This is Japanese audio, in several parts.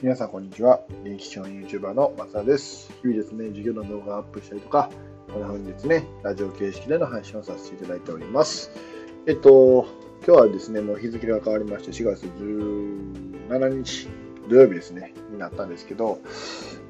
皆さん、こんにちは。認知症 YouTuber の松田です。日々ですね、授業の動画をアップしたりとか、こんな風にですね、ラジオ形式での配信をさせていただいております。えっと、今日はですね、もう日付が変わりまして、4月17日土曜日ですね、になったんですけど、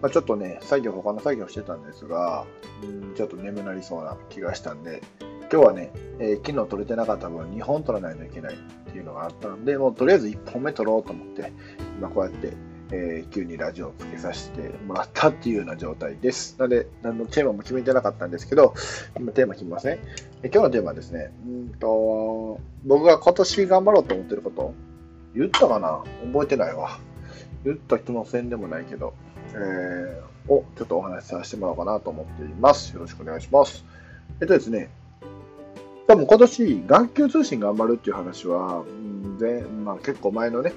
まあ、ちょっとね、作業、他の作業してたんですが、うんちょっと眠なりそうな気がしたんで、今日はね、えー、昨日撮れてなかった分2本撮らないといけないっていうのがあったので、もうとりあえず1本目撮ろうと思って、今こうやってえー、急にラジオをつけさせてもらったっていうような状態です。なので、何のテーマも決めてなかったんですけど、今テーマ決めますね。今日のテーマはですね、うんと、僕が今年頑張ろうと思ってること、言ったかな？覚えてないわ。言った人のせんでもないけど、えー、をちょっとお話しさせてもらおうかなと思っています。よろしくお願いします。えっとですね、多分今年、学級通信頑張るっていう話は、うんまあ、結構前のね、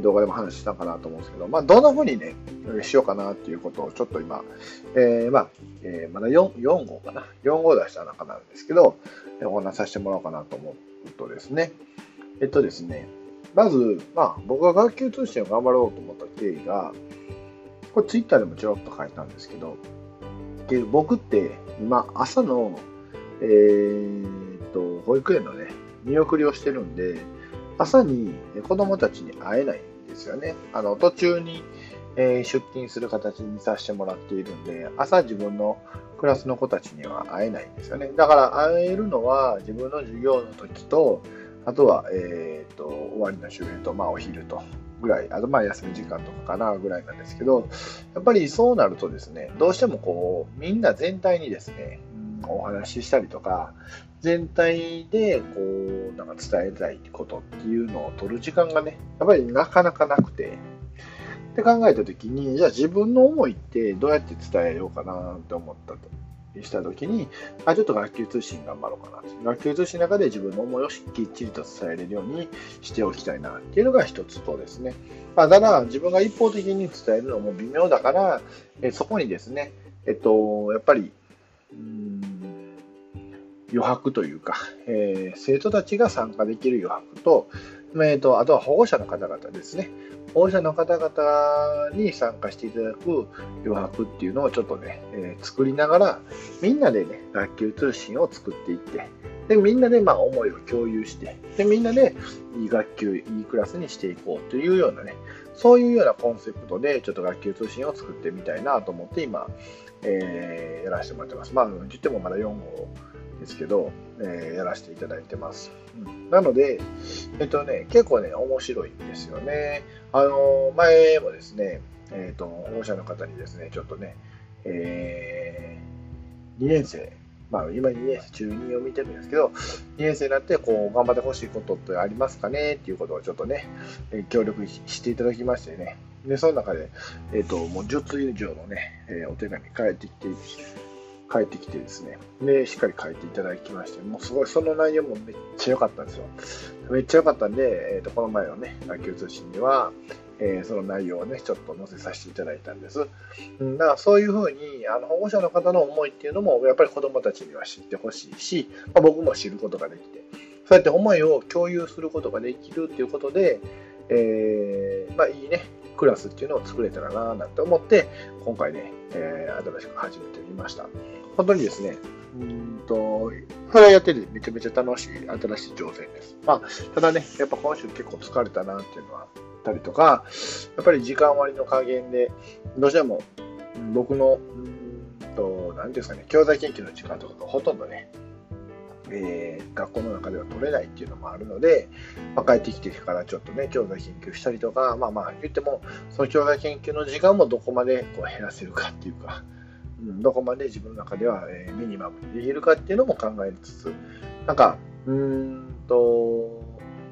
動画でも話したかなと思うんですけど、まあ、どんな風にね、しようかなっていうことをちょっと今、えー、まあ、えー、まだ 4, 4号かな。4号出した中なんですけど、お話しさせてもらおうかなと思うとですね、えっとですね、まず、まあ、僕が学級通信を頑張ろうと思った経緯が、これツイッターでもちょろっと書いたんですけど、で僕って今朝の、えー、っと、保育園のね、見送りをしてるんで、朝に子供たちに会えないんですよね。あの途中に、えー、出勤する形にさせてもらっているんで、朝自分のクラスの子たちには会えないんですよね。だから会えるのは自分の授業の時と、あとは、えーと、終わりの終演と、まあ、お昼とぐらい、あとまあ休み時間とかかなぐらいなんですけど、やっぱりそうなるとですね、どうしてもこう、みんな全体にですね、お話ししたりとか、全体でこうなんか伝えたいことっていうのを取る時間がね、やっぱりなかなかなくて、って考えた時に、じゃあ自分の思いってどうやって伝えようかなって思ったと。した時に、あ、ちょっと学級通信頑張ろうかな。学級通信の中で自分の思いをきっちりと伝えれるようにしておきたいなっていうのが一つとですね。まあ、ただ、自分が一方的に伝えるのも微妙だから、えそこにですね、えっと、やっぱり、うん余白というか、えー、生徒たちが参加できる余白と、えーと、あとは保護者の方々ですね。保護者の方々に参加していただく余白っていうのをちょっとね、えー、作りながら、みんなでね、学級通信を作っていって、で、みんなでまあ思いを共有して、で、みんなでいい学級、いいクラスにしていこうというようなね、そういうようなコンセプトで、ちょっと学級通信を作ってみたいなと思って今、えー、やらせてもらってます。まあ、言ってもまだ4号ですけど、えー、やらせていただいてます。うん、なので、えっとね、結構ね、面白いんですよね。あの、前もですね、えっ、ー、と、保護者の方にですね、ちょっとね、えー、2年生、まあ、今2年生、中2を見てるんですけど、2年生になって、こう、頑張ってほしいことってありますかね？っていうことをちょっとね、え協力していただきましてね。で、その中で、えっ、と、もう10通以上のね、えー、お手紙返ってきて、帰ってきてですね、で、しっかり書いていただきまして、もうすごいその内容もめっちゃ良かったんですよ。めっちゃ良かったんで、えー、とこの前のね、野球通信には、えー、その内容をね、ちょっと載せさせていただいたんです。うん、だからそういうふうに、あの保護者の方の思いっていうのも、やっぱり子供たちには知ってほしいし、まあ、僕も知ることができて、そうやって思いを共有することができるっていうことで、えー、まあいいね、クラスっていうのを作れたらななんて思って、今回ね、えー、新しく始めてみました。本当にですね、うんと、それやっててめちゃめちゃ楽しい、新しい挑戦です。まあ、ただね、やっぱ今週結構疲れたなっていうのはあったりとか、やっぱり時間割の加減で、どうしても僕の、うんと、何ですかね、教材研究の時間とかがほとんどね、えー、学校の中では取れないっていうのもあるので、まあ、帰ってきてからちょっとね、教材研究したりとか、まあまあ言っても、その教材研究の時間もどこまでこう減らせるかっていうか、うん、どこまで自分の中では、えー、ミニマムにできるかっていうのも考えつつ、なんか、うんと、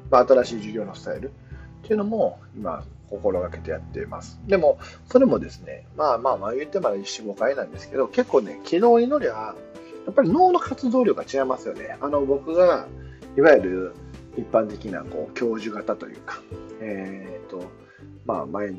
まあ、新しい授業のスタイルっていうのも今、心がけてやっています。でも、それもですね、まあまあまあ言ってまだ1、5回なんですけど、結構ね、昨日祈りは、やっぱり脳の活動量が違いますよね。あの、僕が、いわゆる一般的なこう教授型というか、え、ー、と、まあ前、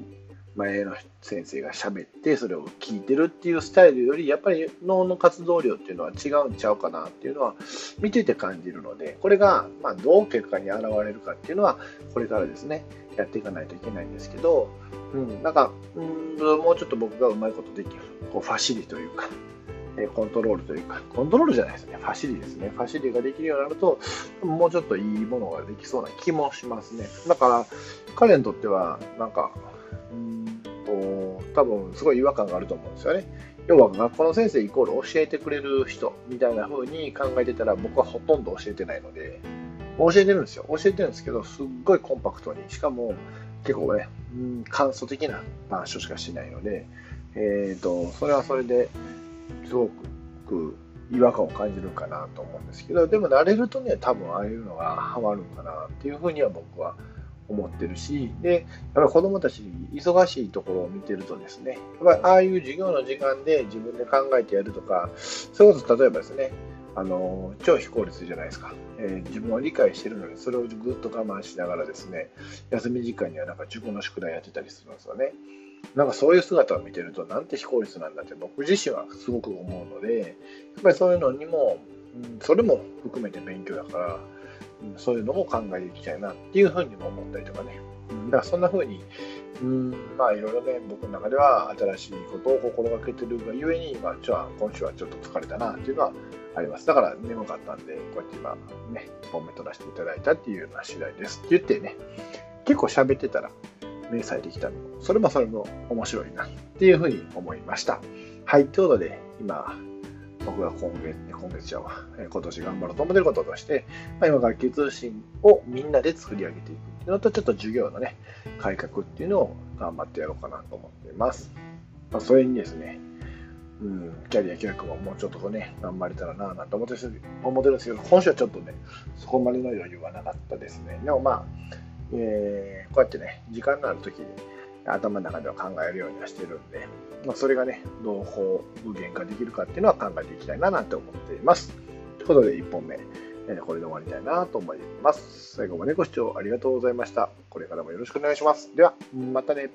前の先生が喋ってそれを聞いてるっていうスタイルよりやっぱり脳の活動量っていうのは違うんちゃうかなっていうのは見てて感じるのでこれがまどう結果に現れるかっていうのはこれからですねやっていかないといけないんですけど、うん、なんかうんもうちょっと僕がうまいことできるこうファシリというかコントロールというか、コントロールじゃないですね、ファシリですね。ファシリができるようになると、もうちょっといいものができそうな気もしますね。だから、彼にとっては、なんか、うんと、多分すごい違和感があると思うんですよね。要は学校の先生イコール教えてくれる人みたいな風に考えてたら僕はほとんど教えてないので、教えてるんですよ。教えてるんですけど、すっごいコンパクトに、しかも結構ね、うん、簡素的な板書しかしないので、えっ、ー、と、それはそれですごく違和感を感じるかなと思うんですけど、でも慣れるとね、多分ああいうのがハマるんかなっていうふうには僕は思ってるし、で、やっぱり子供たち忙しいところを見てるとですね、やっぱりああいう授業の時間で自分で考えてやるとか、そういうこと例えばですね、あの超非効率じゃないですか、えー、自分は理解してるのにそれをぐっと我慢しながらですね休み時間にはなんか塾の宿題やってたりするんですよね。なんかそういう姿を見てるとなんて非効率なんだって僕自身はすごく思うのでやっぱりそういうのにも、それも含めて勉強だから、そういうのも考えていきたいなっていうふうにも思ったりとかね、だからそんなふうにうんまあいろいろね僕の中では新しいことを心がけてるがゆえに今じゃあ今週はちょっと疲れたなっていうのはあります。だから眠かったんでこうやって今ね1本目取らせていただいたっていうような次第ですって言ってね結構喋ってたら明細できたのそれもそれも面白いなっていうふうに思いました。はい、ということで、今、僕が今月、今月じゃ今年頑張ろうと思ってることとして、まあ、今、楽器通信をみんなで作り上げていくっていうのと、ちょっと授業のね、改革っていうのを頑張ってやろうかなと思っています。まあ、それにですね、うん、キャリア教育ももうちょっとね、頑張れたらなぁなんて思ってるんですけど、今週はちょっとね、そこまでの余裕はなかったですね。でもまあ、えー、こうやってね、時間のある時に頭の中では考えるようにはしてるんで、まあ、それがね、どうこう具現化できるかっていうのは考えていきたいななんて思っています。ということで、1本目、えー、これで終わりたいなと思います。最後までご視聴ありがとうございました。これからもよろしくお願いします。では、またね。